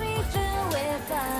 with you with her